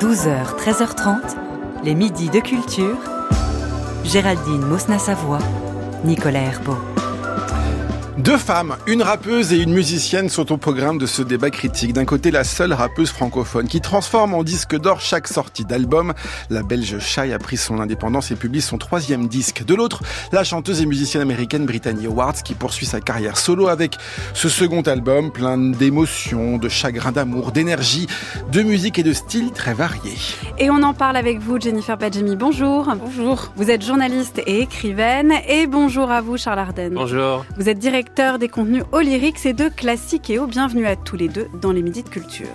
12h, 13h30, les midis de culture. Géraldine Mosna-Savoie, Nicolas Herbeau. Deux femmes, une rappeuse et une musicienne sont au programme de ce débat critique. D'un côté, la seule rappeuse francophone qui transforme en disque d'or chaque sortie d'album. La belge Shai a pris son indépendance et publie son troisième disque. De l'autre, la chanteuse et musicienne américaine Brittany Howard qui poursuit sa carrière solo avec ce second album plein d'émotions, de chagrin d'amour, d'énergie, de musique et de styles très variés. Et on en parle avec vous, Jennifer Badjemi. Bonjour. Bonjour. Vous êtes journaliste et écrivaine. Et bonjour à vous, Charles Arden. Bonjour. Vous êtes directeur des contenus au lyrique, c'est deux classiques et au bienvenue à tous les deux dans les Midis de Culture.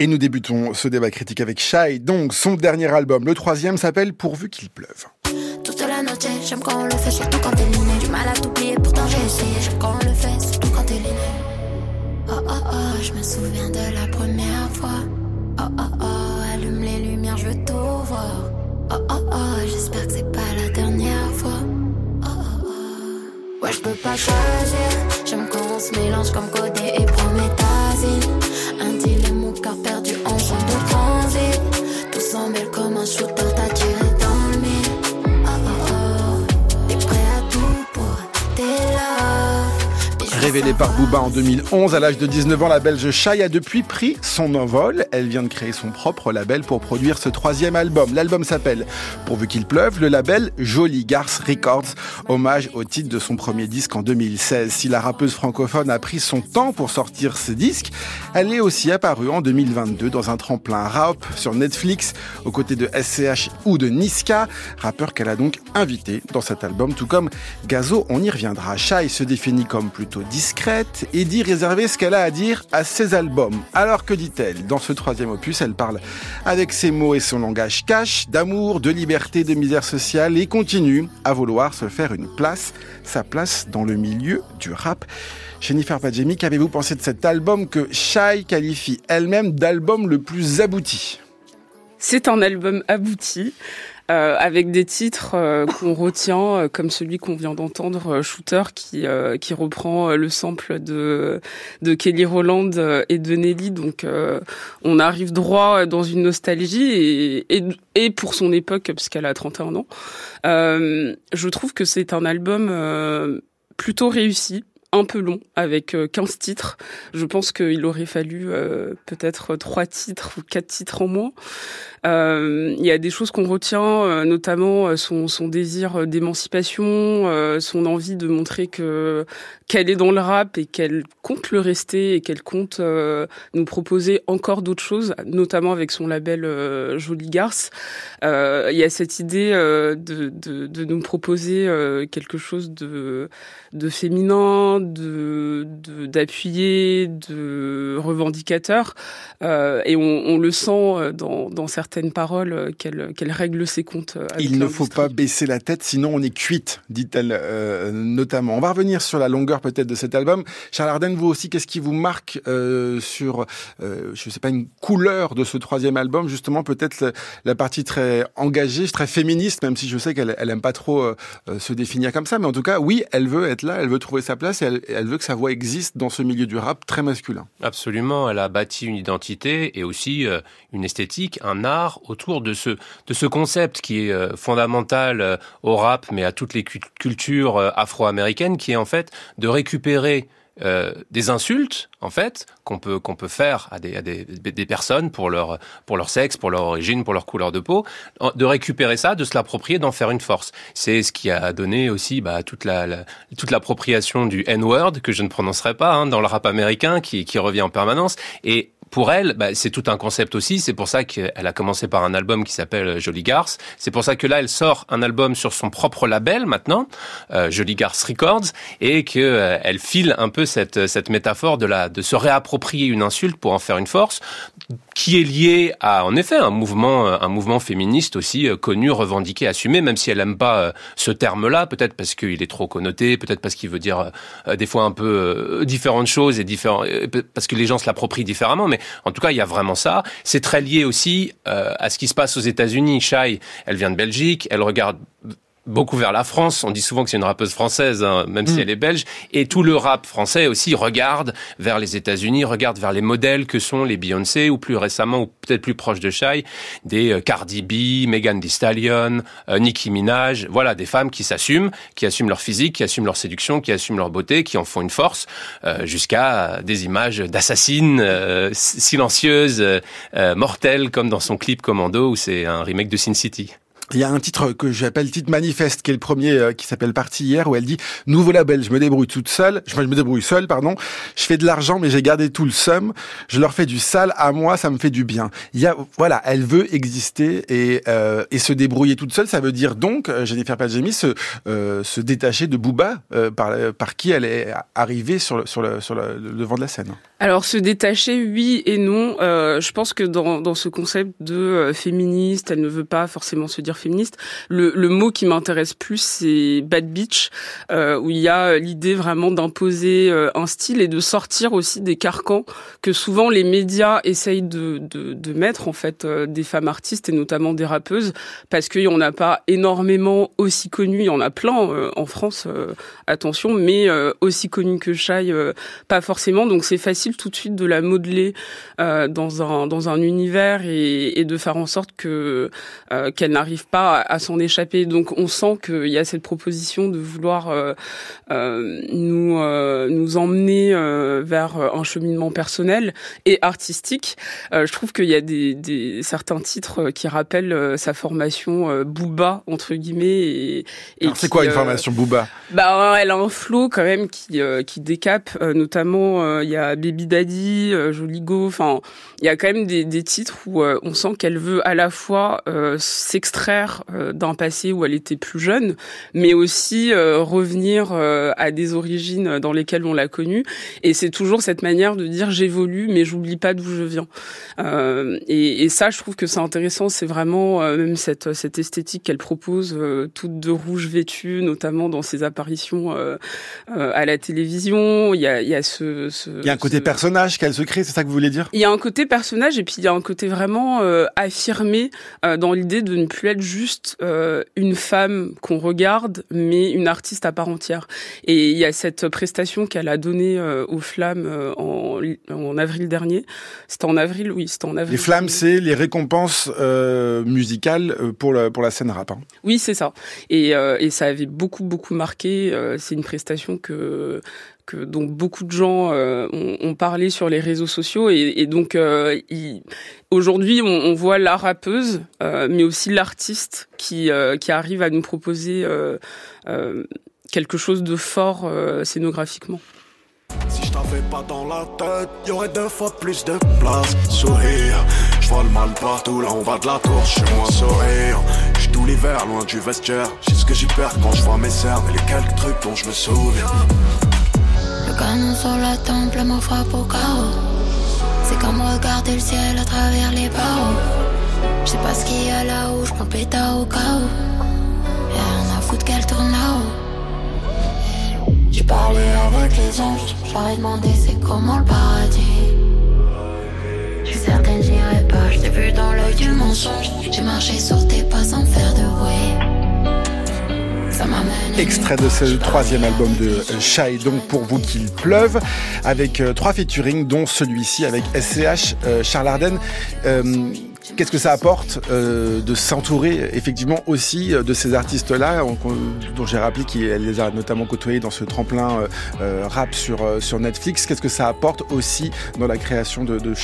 Et nous débutons ce débat critique avec Shai, donc son dernier album. Le troisième s'appelle Pourvu qu'il pleuve. Toute la noche, j'aime quand on le fait, surtout quand t'es liné. Du mal à t'oublier, pourtant j'ai essayé. J'aime quand on le fait, surtout quand t'es liné. Oh oh oh, je me souviens de la première fois. Oh oh oh, allume les lumières, je veux tout voir. Oh oh oh, j'espère que c'est pas la dernière fois. Oh oh oh. Ouais, je peux pas choisir. J'aime quand on se mélange comme Codé et Prométhazine. Un dilemme, mon cœur perdu en champ de transit. Tout s'en mêle comme un shooter, t'as Révélée par Booba en 2011, à l'âge de 19 ans, la belge Shai a depuis pris son envol. Elle vient de créer son propre label pour produire ce troisième album. L'album s'appelle Pourvu qu'il pleuve, le label Jolie Garce Records, hommage au titre de son premier disque en 2016. Si la rappeuse francophone a pris son temps pour sortir ce disque, elle est aussi apparue en 2022 dans un tremplin rap sur Netflix, aux côtés de SCH ou de Niska, rappeur qu'elle a donc invité dans cet album, tout comme Gazo, on y reviendra. Shai se définit comme plutôt discrète et dit réserver ce qu'elle a à dire à ses albums. Alors que dit-elle Dans ce troisième opus, elle parle avec ses mots et son langage cash, d'amour, de liberté, de misère sociale et continue à vouloir se faire une place, sa place dans le milieu du rap. Jennifer Padjemi, qu'avez-vous pensé de cet album que Shai qualifie elle-même d'album le plus abouti? C'est un album abouti. Euh, avec des titres euh, qu'on retient, euh, comme celui qu'on vient d'entendre, euh, Shooter, qui euh, qui reprend le sample de de Kelly Rowland euh, et de Nelly. Donc, on arrive droit dans une nostalgie et et, et pour son époque, puisqu'elle a 31 ans. Je trouve que c'est un album plutôt réussi un peu long avec euh, 15 titres. Je pense qu'il aurait fallu euh, peut-être trois titres ou quatre titres en moins. Euh, il y a des choses qu'on retient, euh, notamment euh, son, désir d'émancipation, euh, son envie de montrer que qu'elle est dans le rap et qu'elle compte le rester et qu'elle compte euh, nous proposer encore d'autres choses, notamment avec son label euh, Jolie Garce. Euh, Il y a cette idée euh, de, de, de nous proposer euh, quelque chose de, de féminin, de de- d'appuyer, de, revendicateur, euh, et on, on le sent euh, dans, dans certaines paroles euh, qu'elle qu'elle règle ses comptes. avec Il ne faut pas baisser la tête, sinon on est cuite, dit-elle euh, notamment. On va revenir sur la longueur peut-être de cet album. Charles Arden, vous aussi, qu'est-ce qui vous marque euh, sur, je sais pas, une couleur de ce troisième album? Justement, peut-être la, la partie très engagée, très féministe, même si je sais qu'elle elle aime pas trop se définir comme ça. Mais en tout cas, oui, elle veut être là, elle veut trouver sa place et elle, elle veut que sa voix existe dans ce milieu du rap très masculin. Absolument, elle a bâti une identité et aussi euh, une esthétique, un art autour de ce de ce concept qui est euh, fondamental euh, au rap, mais à toutes les cu- cultures afro-américaines, qui est en fait de récupérer euh, des insultes en fait qu'on peut qu'on peut faire à des, à des des personnes pour leur pour leur sexe, pour leur origine, pour leur couleur de peau, de récupérer ça, de se l'approprier, d'en faire une force. C'est ce qui a donné aussi bah, toute la- toute l'appropriation du N-word que je ne prononcerai pas hein, dans le rap américain qui qui revient en permanence et pour elle, bah, c'est tout un concept aussi. C'est pour ça qu'elle a commencé par un album qui s'appelle Jolie Garce. C'est pour ça que là, elle sort un album sur son propre label maintenant, euh, Jolie Garce Records, et que euh, elle file un peu cette cette métaphore de la de se réapproprier une insulte pour en faire une force, qui est liée à en effet un mouvement euh, un mouvement féministe aussi euh, connu, revendiqué, assumé, même si elle aime pas euh, ce terme-là, peut-être parce qu'il est trop connoté, peut-être parce qu'il veut dire des fois un peu différentes choses et différents parce que les gens se l'approprient différemment. Mais en tout cas, il y a vraiment ça. C'est très lié aussi à ce qui se passe aux États-Unis. Shai, elle vient de Belgique, elle regarde beaucoup vers la France. On dit souvent que c'est une rappeuse française, hein, même si Mm. elle est belge. Et tout le rap français aussi regarde vers les États-Unis, regarde vers les modèles que sont les Beyoncé ou plus récemment ou peut-être plus proche de Shai, des euh, Cardi B, Megan Thee Stallion, euh, Nicki Minaj. Voilà, des femmes qui s'assument, qui assument leur physique, qui assument leur séduction, qui assument leur beauté, qui en font une force, euh, jusqu'à des images d'assassines euh, silencieuses, mortelles, comme dans son clip Commando, où c'est un remake de Sin City. Il y a un titre que j'appelle titre manifeste, qui est le premier, euh, qui s'appelle Partie hier, où elle dit nouveau label, je me débrouille toute seule, je me débrouille seule, pardon. Je fais de l'argent, mais j'ai gardé tout le somme. Je leur fais du sale, à moi, ça me fait du bien. Il y a, voilà, elle veut exister et euh, et se débrouiller toute seule. Ça veut dire donc euh, Jennifer Padjemi se euh, se détacher de Booba, euh, par par qui elle est arrivée sur le sur le sur le, devant de la scène. Alors se détacher, oui et non. Je pense que dans, dans ce concept de féministe, elle ne veut pas forcément se dire féministe. Le, mot qui m'intéresse plus, c'est bad bitch, euh, où il y a l'idée vraiment d'imposer euh, un style et de sortir aussi des carcans que souvent les médias essayent de, mettre en fait euh, des femmes artistes et notamment des rappeuses, parce qu'il y en a pas énormément aussi connues. Il y en a plein euh, en France, euh, attention, mais euh, aussi connues que Shai, euh, pas forcément. Donc c'est facile tout de suite de la modeler euh, dans un dans un univers et, et de faire en sorte que euh, qu'elle n'arrive pas à, à s'en échapper. Donc on sent qu'il y a cette proposition de vouloir euh, euh, nous euh, nous emmener euh, vers un cheminement personnel et artistique. Euh, je trouve qu'il y a des, des certains titres qui rappellent euh, sa formation euh, Booba entre guillemets et, C'est quoi une formation Booba? Bah, elle a un flow quand même qui euh, qui décape. euh, notamment, euh, il y a Baby Daddy, euh, Joligo. Enfin, il y a quand même des, des titres où euh, on sent qu'elle veut à la fois euh, s'extraire euh, d'un passé où elle était plus jeune, mais aussi euh, revenir euh, à des origines dans lesquelles on l'a connue. Et c'est toujours cette manière de dire j'évolue, mais j'oublie pas d'où je viens. Et, et ça, je trouve que c'est intéressant. C'est vraiment même cette cette esthétique qu'elle propose, toute de rouge vêtue, notamment dans ses apparitions à la télévision. Il y a, il y a ce, ce Il y a un côté ce- personnage qu'elle se crée, c'est ça que vous voulez dire? Il y a un côté personnage et puis il y a un côté vraiment affirmé dans l'idée de ne plus être juste euh, une femme qu'on regarde, mais une artiste à part entière. Et il y a cette prestation qu'elle a donnée euh, aux Flammes euh, en, en avril dernier. C'était en avril, oui, c'était en avril. Les flammes, c'est les récompenses musicales pour la, pour la scène rap. hein. Oui, c'est ça. Et, et ça avait beaucoup, beaucoup marqué. C'est une prestation que que dont beaucoup de gens euh, ont, ont parlé sur les réseaux sociaux et, et donc euh, aujourd'hui on, on voit la rappeuse euh, mais aussi l'artiste qui euh, qui arrive à nous proposer euh, euh, quelque chose de fort scénographiquement. Si je t'avais pas dans la tête, y aurait deux fois plus de place. Sourire, je vois le mal partout, là on va de la tour, chez moi sourire. J'suis tout l'hiver loin du vestiaire, j'ai ce que j'y perds quand je vois mes cernes et les quelques trucs dont je me souviens. Canon sur la temple me frappe au chaos. C'est comme regarder le ciel à travers les barreaux. Je sais pas ce qu'il y a là-haut, je prends pétard au chaos. Y'a rien à foutre qu'elle tourne là-haut. J'ai parlé avec les anges, j'leur ai demandé c'est comment le paradis. Je suis certaine j'irai pas, je t'ai vu dans l'œil du mensonge. J'ai marché sur tes pas sans faire de bruit. Extrait de ce troisième album de Shai, donc pour vous qu'il pleuve, avec euh, trois featuring, dont celui-ci avec SCH, euh, Charles Arden. Euh, Qu'est-ce que ça apporte de s'entourer effectivement aussi de ces artistes-là, dont j'ai rappelé qu'elle les a notamment côtoyés dans ce tremplin rap sur, Netflix? Qu'est-ce que ça apporte aussi dans la création de, de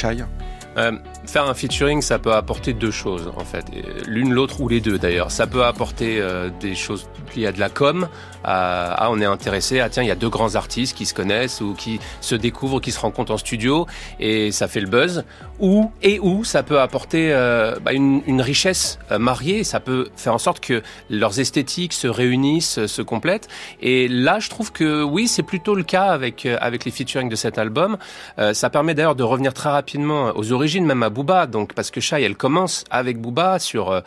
Euh, faire un featuring, ça peut apporter deux choses en fait, l'une, l'autre ou les deux d'ailleurs. Ça peut apporter euh, des choses liées à de la com, à, à on est intéressé, ah tiens, il y a deux grands artistes qui se connaissent ou qui se découvrent, qui se rencontrent en studio et ça fait le buzz. Ou et ou ça peut apporter euh, bah, une, richesse mariée, ça peut faire en sorte que leurs esthétiques se réunissent, se complètent. Et là, je trouve que oui, c'est plutôt le cas avec avec les featuring de cet album. Ça permet d'ailleurs de revenir très rapidement aux origines origines même à Booba. Donc parce que Shai, elle commence avec Booba sur euh,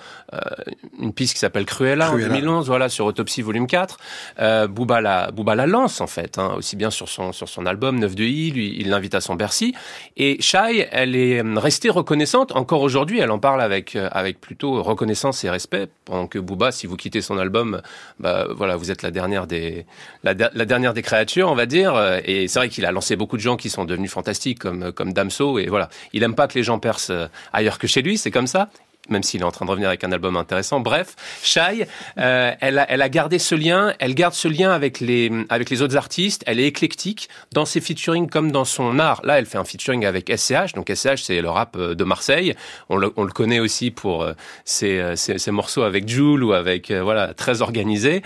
une piste qui s'appelle Cruella, en 2011, voilà, sur Autopsy Volume 4. Euh, Booba la Booba la lance en fait, hein, aussi bien sur son sur son album 9 de I, lui, il l'invite à son Bercy. Et Shai, elle est restée reconnaissante encore aujourd'hui. Elle en parle avec avec plutôt reconnaissance et respect. Pendant que Booba, si vous quittez son album, bah voilà, vous êtes la dernière des la, la dernière des créatures, on va dire. Et c'est vrai qu'il a lancé beaucoup de gens qui sont devenus fantastiques comme comme Damso et voilà. Il aime pas que les gens percent euh, ailleurs que chez lui, c'est comme ça même s'il est en train de revenir avec un album intéressant. Bref, Shai, euh, elle, a, gardé ce lien, elle garde ce lien avec les, autres artistes, elle est éclectique dans ses featuring comme dans son art. Là, elle fait un featuring avec SCH, donc SCH c'est le rap euh, de Marseille, on le, on le connaît aussi pour ses, morceaux avec Jules ou avec, voilà, très organisé.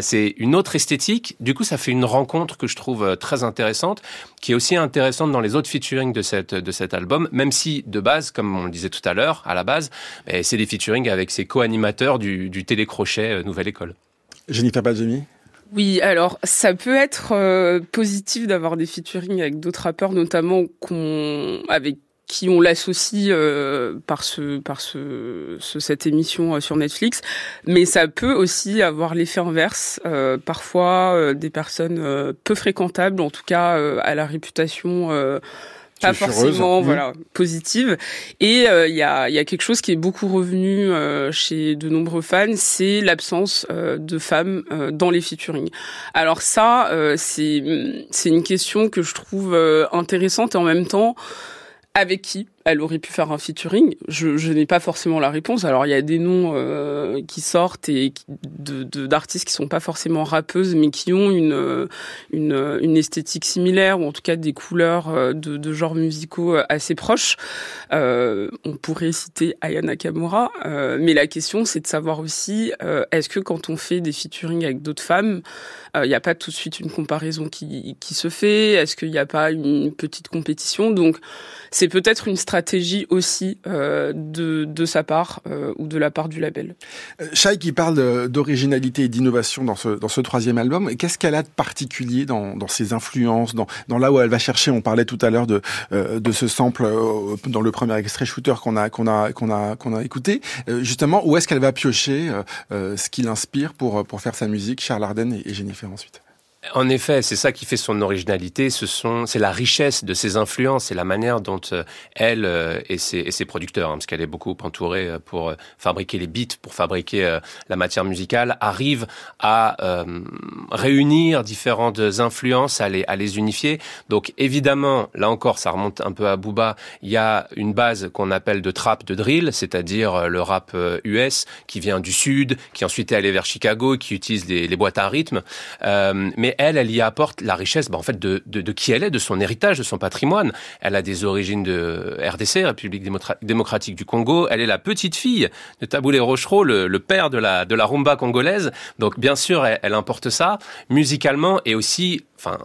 c'est une autre esthétique, du coup ça fait une rencontre que je trouve très intéressante, qui est aussi intéressante dans les autres featuring de, cette, de cet album, même si de base, comme on le disait tout à l'heure, à la base, c'est des featuring avec ses co-animateurs du, du télécrochet euh, Nouvelle École. Jennifer Balzemi oui, alors ça peut être euh, positif d'avoir des featuring avec d'autres rappeurs, notamment qu'on avec qui on l'associe euh, par ce par ce, ce cette émission euh, sur Netflix, mais ça peut aussi avoir l'effet inverse. Euh, parfois, des personnes peu fréquentables, en tout cas à la réputation pas forcément mmh. voilà positive et il euh, y a il y a quelque chose qui est beaucoup revenu euh, chez de nombreux fans c'est l'absence euh, de femmes dans les featuring alors ça c'est c'est une question que je trouve intéressante et en même temps avec qui elle aurait pu faire un featuring Je, n'ai pas forcément la réponse. Alors il y a des noms euh, qui sortent et de d'artistes qui sont pas forcément rappeuses, mais qui ont une, une, une esthétique similaire ou en tout cas des couleurs euh, de, de genres musicaux euh, assez proches. Euh, on pourrait citer Aya Nakamura, euh, mais la question c'est de savoir aussi est-ce que quand on fait des featuring avec d'autres femmes, il n'y a pas tout de suite une comparaison qui, qui se fait? Est-ce qu'il n'y a pas une petite compétition? Donc c'est peut-être une aussi euh, de, de sa part euh, ou de la part du label. Euh, Shai qui parle d'originalité et d'innovation dans ce, dans ce troisième album, qu'est-ce qu'elle a de particulier dans, dans ses influences, dans, dans là où elle va chercher On parlait tout à l'heure de, de ce sample dans le premier extrait shooter qu'on a, a, a, a écouté. justement, où est-ce qu'elle va piocher ce qui l'inspire pour, pour faire sa musique Charles Arden et Jennifer ensuite? En effet, c'est ça qui fait son originalité. Ce sont, c'est la richesse de ses influences et la manière dont euh, elle euh, et, ses, producteurs, hein, parce qu'elle est beaucoup entourée euh, pour fabriquer les beats, pour fabriquer la matière musicale, arrivent à réunir différentes influences, à les, unifier. Donc évidemment, là encore, ça remonte un peu à Booba. Il y a une base qu'on appelle de trap, de drill, c'est-à-dire le rap US qui vient du sud, qui ensuite est allé vers Chicago, qui utilise les, les boîtes à rythme. Elle, elle y apporte la richesse, bah, en fait, de, de, de, qui elle est, de son héritage, de son patrimoine. Elle a des origines de RDC, République démocratique du Congo. Elle est la petite fille de Taboulé Rochereau, le, le, père de la de la rumba congolaise. Donc, bien sûr, elle, elle importe ça musicalement et aussi, enfin.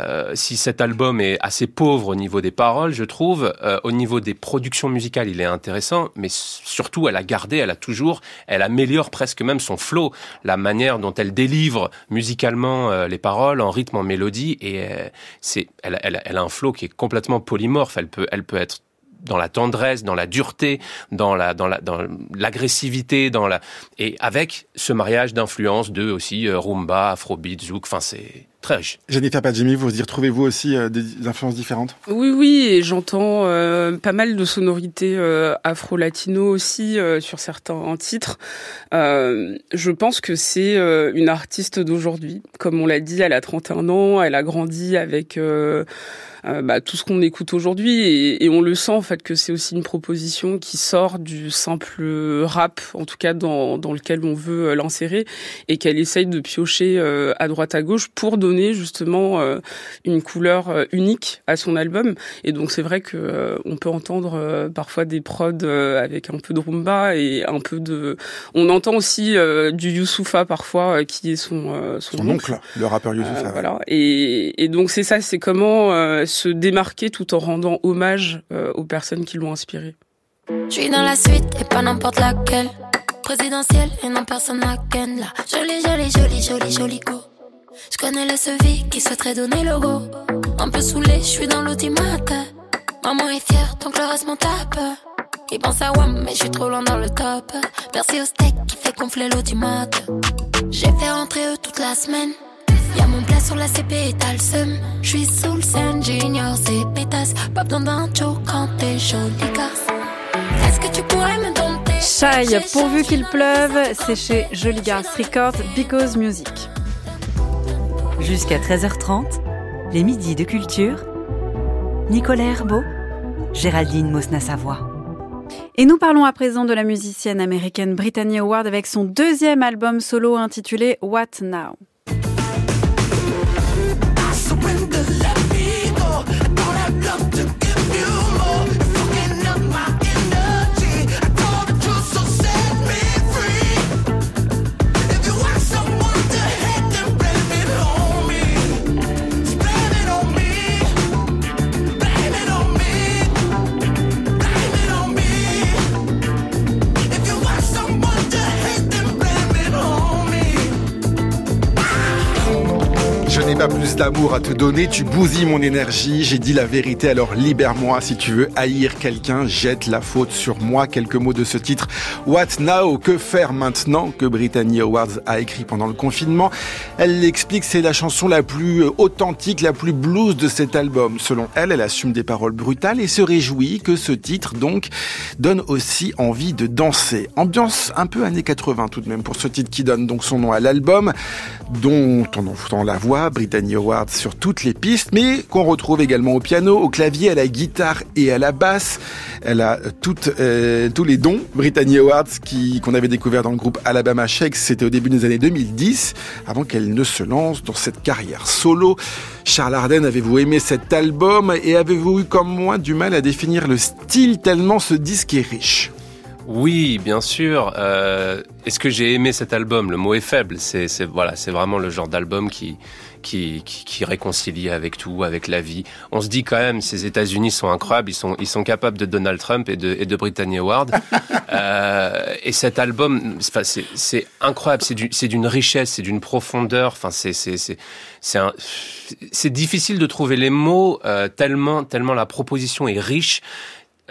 Euh, si cet album est assez pauvre au niveau des paroles, je trouve, euh, au niveau des productions musicales, il est intéressant, mais surtout, elle a gardé, elle a toujours, elle améliore presque même son flow, la manière dont elle délivre musicalement euh, les paroles en rythme, en mélodie, et c'est, elle, a un flow qui est complètement polymorphe. Elle peut, elle peut être dans la tendresse, dans la dureté, dans la dans la dans l'agressivité, dans la et avec ce mariage d'influences de aussi rumba, afrobeat, zouk, enfin c'est très riche. Jennifer Padjimi, vous y retrouvez-vous aussi euh, des influences différentes? Oui, oui, et j'entends euh, pas mal de sonorités euh, afro-latino aussi euh, sur certains titres. Euh, je pense que c'est une artiste d'aujourd'hui. Comme on l'a dit, elle a 31 ans, elle a grandi avec euh, bah, tout ce qu'on écoute aujourd'hui et, et, on le sent en fait que c'est aussi une proposition qui sort du simple rap, en tout cas dans, dans lequel on veut euh, l'insérer et qu'elle essaye de piocher euh, à droite à gauche pour donner justement une couleur unique à son album. Et donc c'est vrai que on peut entendre parfois des prods avec un peu de rumba et un peu de. On entend aussi du Youssoufa parfois qui est son son, son oncle, le rappeur Youssoufa. voilà. Et, et donc c'est ça, c'est comment se démarquer tout en rendant hommage euh, aux personnes qui l'ont inspiré. Je suis dans la suite et pas n'importe laquelle. Présidentielle et non personne à ken là. Jolie, jolie, jolie, jolie, jolie go. Je connais le SEVI qui souhaiterait donner le go. Un peu saoulé, je suis dans l'ultimate. Maman est fière, donc le reste m'en tape. Ils pensent à WAM, mais je suis trop loin dans le top. Merci au steak qui fait gonfler mode. J'ai fait rentrer eux toute la semaine. Y'a mon plat sur la CP et t'as le seum. J'suis sous le scène, j'ignore ces pétasses. Pas besoin d'un joke quand t'es jolie garce. Est-ce que tu pourrais me dompter Shy, pourvu qu'il pleuve, c'est chez Jolly Garce Records, Because Music. Jusqu'à 13h30, les midis de culture. Nicolas Herbeau, Géraldine Mosna-Savoie. Et nous parlons à présent de la musicienne américaine Brittany Howard avec son deuxième album solo intitulé What Now? up. Plus d'amour à te donner, tu bousilles mon énergie, j'ai dit la vérité, alors libère-moi. Si tu veux haïr quelqu'un, jette la faute sur moi. Quelques mots de ce titre. What now? Que faire maintenant? Que Brittany Awards a écrit pendant le confinement. Elle l'explique, c'est la chanson la plus authentique, la plus blues de cet album. Selon elle, elle assume des paroles brutales et se réjouit que ce titre, donc, donne aussi envie de danser. Ambiance un peu années 80 tout de même pour ce titre qui donne donc son nom à l'album, dont on entend la voix, Brittany Howard sur toutes les pistes, mais qu'on retrouve également au piano, au clavier, à la guitare et à la basse. Elle a toutes, euh, tous les dons. Brittany Howard, qui, qu'on avait découvert dans le groupe Alabama Shakes, c'était au début des années 2010, avant qu'elle ne se lance dans cette carrière solo. Charles Arden, avez-vous aimé cet album et avez-vous eu comme moi du mal à définir le style tellement ce disque est riche? Oui, bien sûr. Euh, Est-ce que j'ai aimé cet album? Le mot est faible. C'est voilà, c'est vraiment le genre d'album qui, qui, qui, qui réconcilie avec tout, avec la vie. On se dit quand même, ces États-Unis sont incroyables. Ils sont, ils sont capables de Donald Trump et de, et de Brittany Howard. euh, et cet album, c'est- incroyable. C'est du- c'est d'une richesse, c'est d'une profondeur. Enfin, c'est c'est c'est c'est un- c'est difficile de trouver les mots euh, tellement tellement la proposition est riche.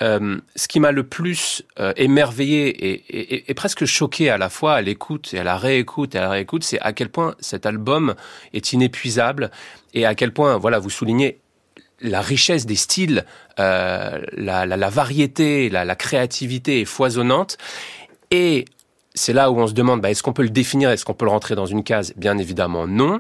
Euh, ce qui m'a le plus euh, émerveillé et, et- et- presque choqué à la fois à l'écoute et à la réécoute et à la réécoute, c'est à quel point cet album est inépuisable et à quel point, voilà, vous soulignez la richesse des styles, euh, la, la- la variété, la, la créativité est foisonnante. Et c'est là où on se demande, bah, est-ce qu'on peut le définir, est-ce qu'on peut le rentrer dans une case? Bien évidemment, non.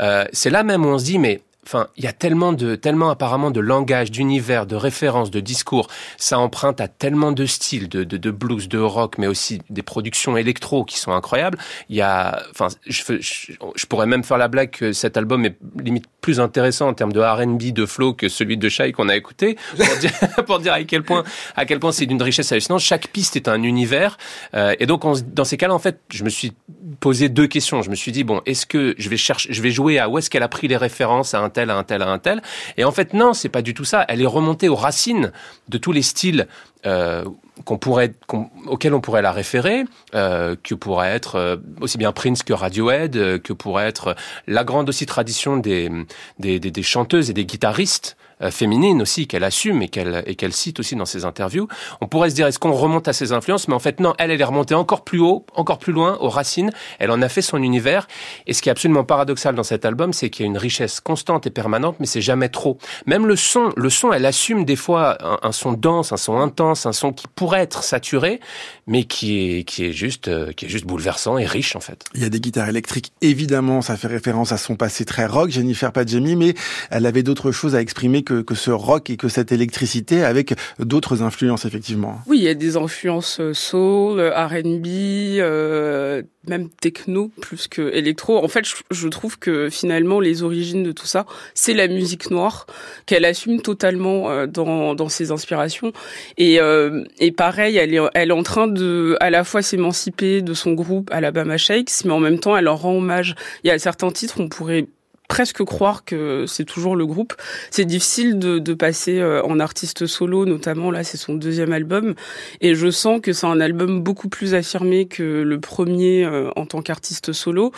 Euh, c'est là même où on se dit, mais enfin, il y a tellement de, tellement apparemment de langage, d'univers, de références, de discours. Ça emprunte à tellement de styles, de, de, de blues, de rock, mais aussi des productions électro qui sont incroyables. Il y a, enfin, je, je, je pourrais même faire la blague que cet album est limite plus intéressant en termes de R&B, de flow que celui de Shai qu'on a écouté, pour dire, pour dire à quel point, à quel point c'est d'une richesse hallucinante. Chaque piste est un univers, euh, et donc on dans ces cas-là, en fait, je me suis posé deux questions. Je me suis dit bon, est-ce que je vais chercher, je vais jouer à où est-ce qu'elle a pris les références à un tel, à un tel, à un tel Et en fait, non, c'est pas du tout ça. Elle est remontée aux racines de tous les styles. Euh, on pourrait la référer, euh, que pourrait être euh, aussi bien Prince que Radiohead, euh, que pourrait être la grande aussi tradition des, des, des chanteuses et des guitaristes euh, féminines aussi qu'elle assume et qu'elle et qu'elle cite aussi dans ses interviews. On pourrait se dire est-ce qu'on remonte à ses influences, mais en fait non, elle elle est remontée encore plus haut, encore plus loin aux racines. Elle en a fait son univers. Et ce qui est absolument paradoxal dans cet album, c'est qu'il y a une richesse constante et permanente, mais c'est jamais trop. Même le son, le son, elle assume des fois un, un son dense, un son intense, un son qui pourrait être saturé, mais qui est qui est juste euh, qui est juste bouleversant et riche en fait. Il y a des guitares électriques, évidemment, ça fait référence à son passé très rock, Jennifer Padjemi, mais elle avait d'autres choses à exprimer que, que ce rock et que cette électricité avec d'autres influences, effectivement. Oui, il y a des influences euh, soul, R&B, euh, même techno plus que électro. En fait, je, je trouve que finalement les origines de tout ça, c'est la musique noire qu'elle assume totalement euh, dans, dans ses inspirations. Et, euh, et pareil, elle est, elle est en train de à la fois s'émanciper de son groupe Alabama Shakes, mais en même temps, elle leur rend hommage. Il y a certains titres, on pourrait presque croire que c'est toujours le groupe. C'est difficile de, de passer euh, en artiste solo, notamment là, c'est son deuxième album, et je sens que c'est un album beaucoup plus affirmé que le premier euh, en tant qu'artiste solo,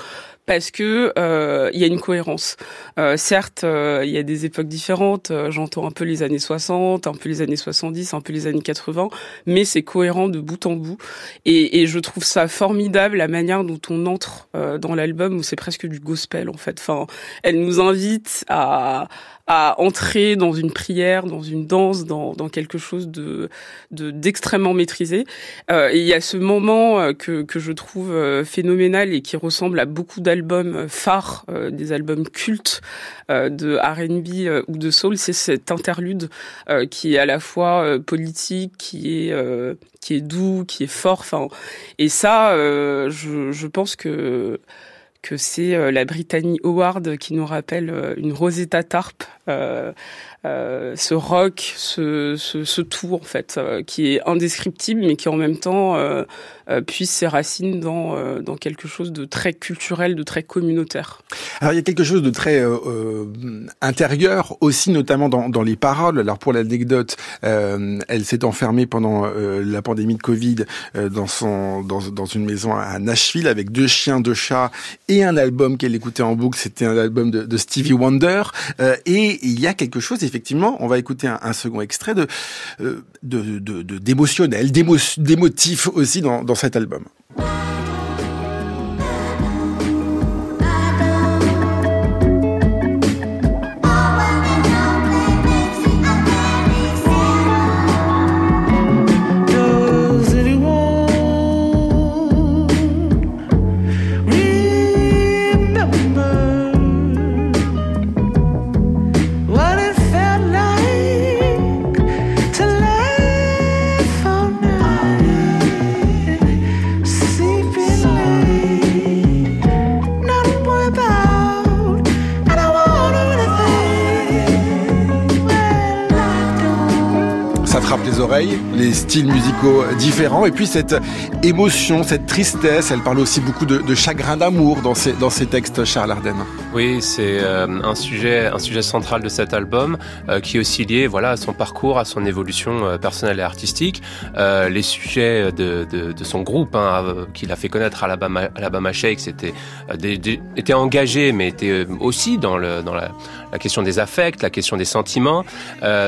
parce que euh, il y a une cohérence. Euh, certes, euh, il y a des époques différentes. J'entends un peu les années 60, un peu les années 70, un peu les années 80, mais c'est cohérent de bout en bout. Et, et, je trouve ça formidable la manière dont on entre dans l'album où c'est presque du gospel en fait. Enfin, elle nous invite à à entrer dans une prière, dans une danse, dans, dans quelque chose de d'extrêmement maîtrisé. Euh, et il y a ce moment euh, que, que je trouve euh, phénoménal et qui ressemble à beaucoup d'albums phares, euh, des albums cultes de R&B ou de soul, c'est cet interlude qui est à la fois politique, qui est qui est doux, qui est fort. Enfin, et ça, je, je pense que que c'est la Brittany Howard qui nous rappelle une Rosetta Tarp euh, euh, ce rock, ce, ce, ce, tout en fait, euh, qui est indescriptible, mais qui en même temps puise ses racines dans, dans quelque chose de très culturel, de très communautaire. Alors il y a quelque chose de très intérieur aussi, notamment dans, dans les paroles. Alors pour l'anecdote, elle s'est enfermée pendant la pandémie de Covid dans son dans, dans une maison à Nashville avec deux chiens, deux chats et un album qu'elle écoutait en boucle. C'était un album de, de Stevie Wonder et il y a quelque chose, effectivement, on va écouter un, second extrait de euh, d'émotionnel, d'émotif aussi dans, dans cet album. Les styles musicaux différents, et puis cette émotion, cette tristesse, elle parle aussi beaucoup de, chagrin d'amour dans ces, dans ces textes, Charles Ardenne. Oui, c'est euh, un, sujet, un sujet central de cet album, euh, qui est aussi lié voilà, à son parcours, à son évolution euh, personnelle et artistique. les sujets de, de, son groupe, hein, qu'il a fait connaître à Alabama, Alabama Shakes, étaient, étaient engagés, mais étaient aussi dans, le, dans la, la question des affects, la question des sentiments.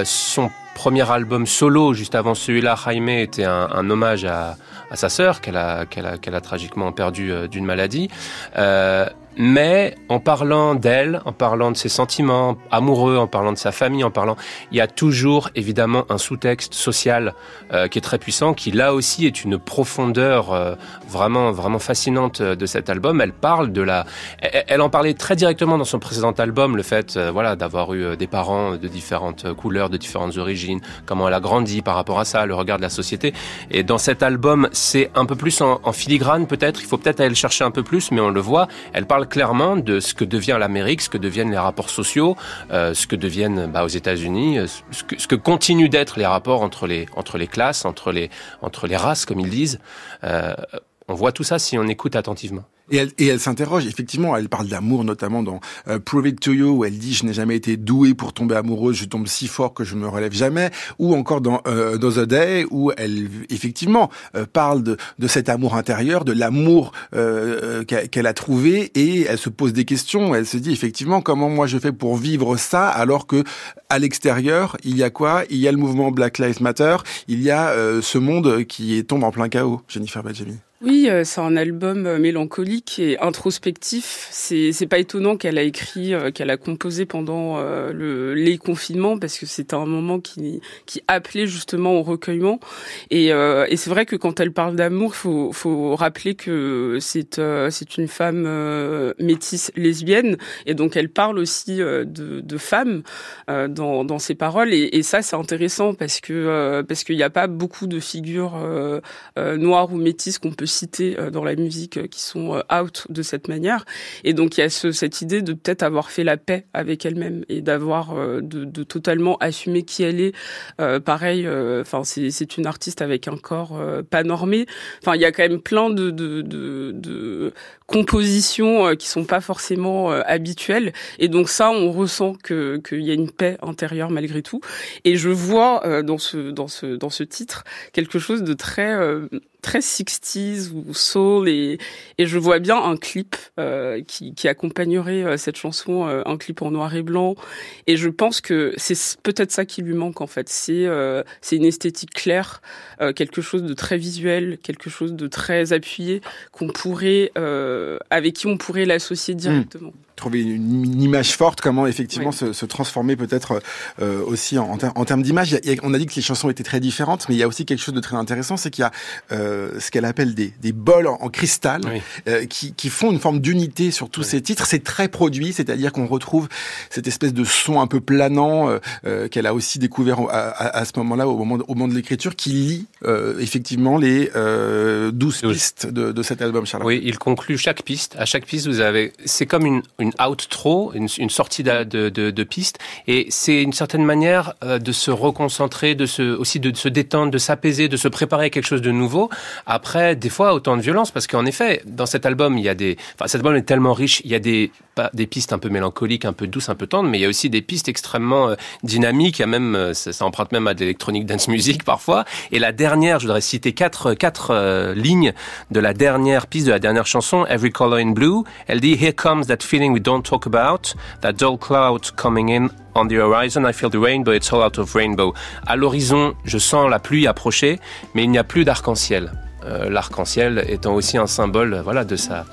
son premier album solo, juste avant celui-là, Jaime, était un, hommage à, sa sœur qu'elle a, a, tragiquement perdu euh, d'une maladie. Euh, mais en parlant d'elle, en parlant de ses sentiments amoureux, en parlant de sa famille, en parlant, il y a toujours évidemment un sous-texte social euh, qui est très puissant, qui là aussi est une profondeur euh, vraiment vraiment fascinante de cet album. Elle parle de la, elle, en parlait très directement dans son précédent album, le fait euh, voilà d'avoir eu des parents de différentes couleurs, de différentes origines, comment elle a grandi par rapport à ça, le regard de la société. Et dans cet album, c'est un peu plus en, en filigrane peut-être. Il faut peut-être aller le chercher un peu plus, mais on le voit. Elle parle clairement de ce que devient l'Amérique, ce que deviennent les rapports sociaux, euh, ce que deviennent bah, aux États-Unis, euh, ce que, ce que continuent d'être les rapports entre les entre les classes, entre les entre les races, comme ils disent. Euh, on voit tout ça si on écoute attentivement. Et elle, et elle s'interroge, effectivement, elle parle d'amour, notamment dans euh, Prove It To You, où elle dit « Je n'ai jamais été douée pour tomber amoureuse, je tombe si fort que je ne me relève jamais », ou encore dans euh, The Day, où elle, effectivement, euh, parle de, de cet amour intérieur, de l'amour euh, qu'elle a trouvé, et elle se pose des questions, elle se dit, effectivement, comment moi je fais pour vivre ça, alors que à l'extérieur, il y a quoi? Il y a le mouvement Black Lives Matter, il y a ce monde qui tombe en plein chaos, Jennifer Badjami. Oui, euh, c'est un album euh, mélancolique et introspectif. C'est c'est pas étonnant qu'elle a écrit, euh, qu'elle a composé pendant le, les confinements parce que c'était un moment qui qui appelait justement au recueillement. Et, et c'est vrai que quand elle parle d'amour, faut faut rappeler que c'est une femme métisse lesbienne et donc elle parle aussi de de femmes dans dans ses paroles et, et ça c'est intéressant parce que parce qu'il n'y a pas beaucoup de figures noires ou métisses qu'on peut citer euh, dans la musique euh, qui sont euh, out de cette manière. Et donc il y a ce, cette idée de peut-être avoir fait la paix avec elle-même et d'avoir de, de, totalement assumer qui elle est. pareil, enfin c'est une artiste avec un corps pas normé. Enfin il y a quand même plein de, de, de, de compositions qui sont pas forcément habituelles. Et donc ça, on ressent que qu'il y a une paix intérieure malgré tout. Et je vois dans ce dans ce dans ce titre quelque chose de très très 60 blues ou soul et, et je vois bien un clip euh, qui, qui accompagnerait euh, cette chanson, euh, un clip en noir et blanc. Et je pense que c'est peut-être ça qui lui manque en fait. C'est c'est une esthétique claire, quelque chose de très visuel, quelque chose de très appuyé qu'on pourrait avec qui on pourrait l'associer hmm. directement trouver une, image forte, comment effectivement se, se, transformer peut-être euh, aussi en, en, termes d'image. On a dit que les chansons étaient très différentes, mais il y a aussi quelque chose de très intéressant, c'est qu'il y a euh, ce qu'elle appelle des, des bols en, cristal euh, qui, qui, font une forme d'unité sur tous ces titres. C'est très produit, c'est-à-dire qu'on retrouve cette espèce de son un peu planant euh, euh, qu'elle a aussi découvert à, à, ce moment-là, au moment, au moment de l'écriture, qui lie effectivement les douze pistes de, de, cet album, Charlotte. Oui, il conclut chaque piste. À chaque piste, vous avez, c'est comme une, une une outro, une, sortie de, de, de, piste. Et c'est une certaine manière euh, de se reconcentrer, de se, aussi de, se détendre, de s'apaiser, de se préparer à quelque chose de nouveau. Après, des fois, autant de violence, parce qu'en effet, dans cet album, il y a des, enfin, cet album est tellement riche, il y a des, des pistes un peu mélancoliques, un peu douces, un peu tendres, mais il y a aussi des pistes extrêmement euh, dynamiques. Il y a même, euh, ça, emprunte même à de l'électronique dance music parfois. Et la dernière, je voudrais citer quatre, quatre lignes de la dernière piste de la dernière chanson, Every Color in Blue. Elle dit Here comes that feeling we don't talk about, that dull cloud coming in on the horizon, I feel the rainbow, it's all out of rainbow. À l'horizon, je sens la pluie approcher, mais il n'y a plus d'arc-en-ciel. Euh, l'arc-en-ciel étant aussi un symbole, voilà, de sa,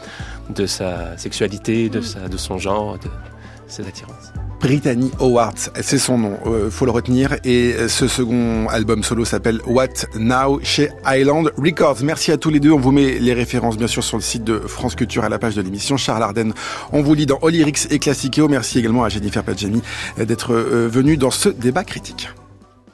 de sa sexualité, de sa, de son genre, de ses attirances. Brittany Howard, c'est son nom, euh, faut le retenir. Et ce second album solo s'appelle What Now chez Island Records. Merci à tous les deux. On vous met les références bien sûr sur le site de France Culture à la page de l'émission. Charles Arden, on vous lit dans Olyrix et Classico. Merci également à Jennifer Padjami d'être euh, venue dans ce débat critique.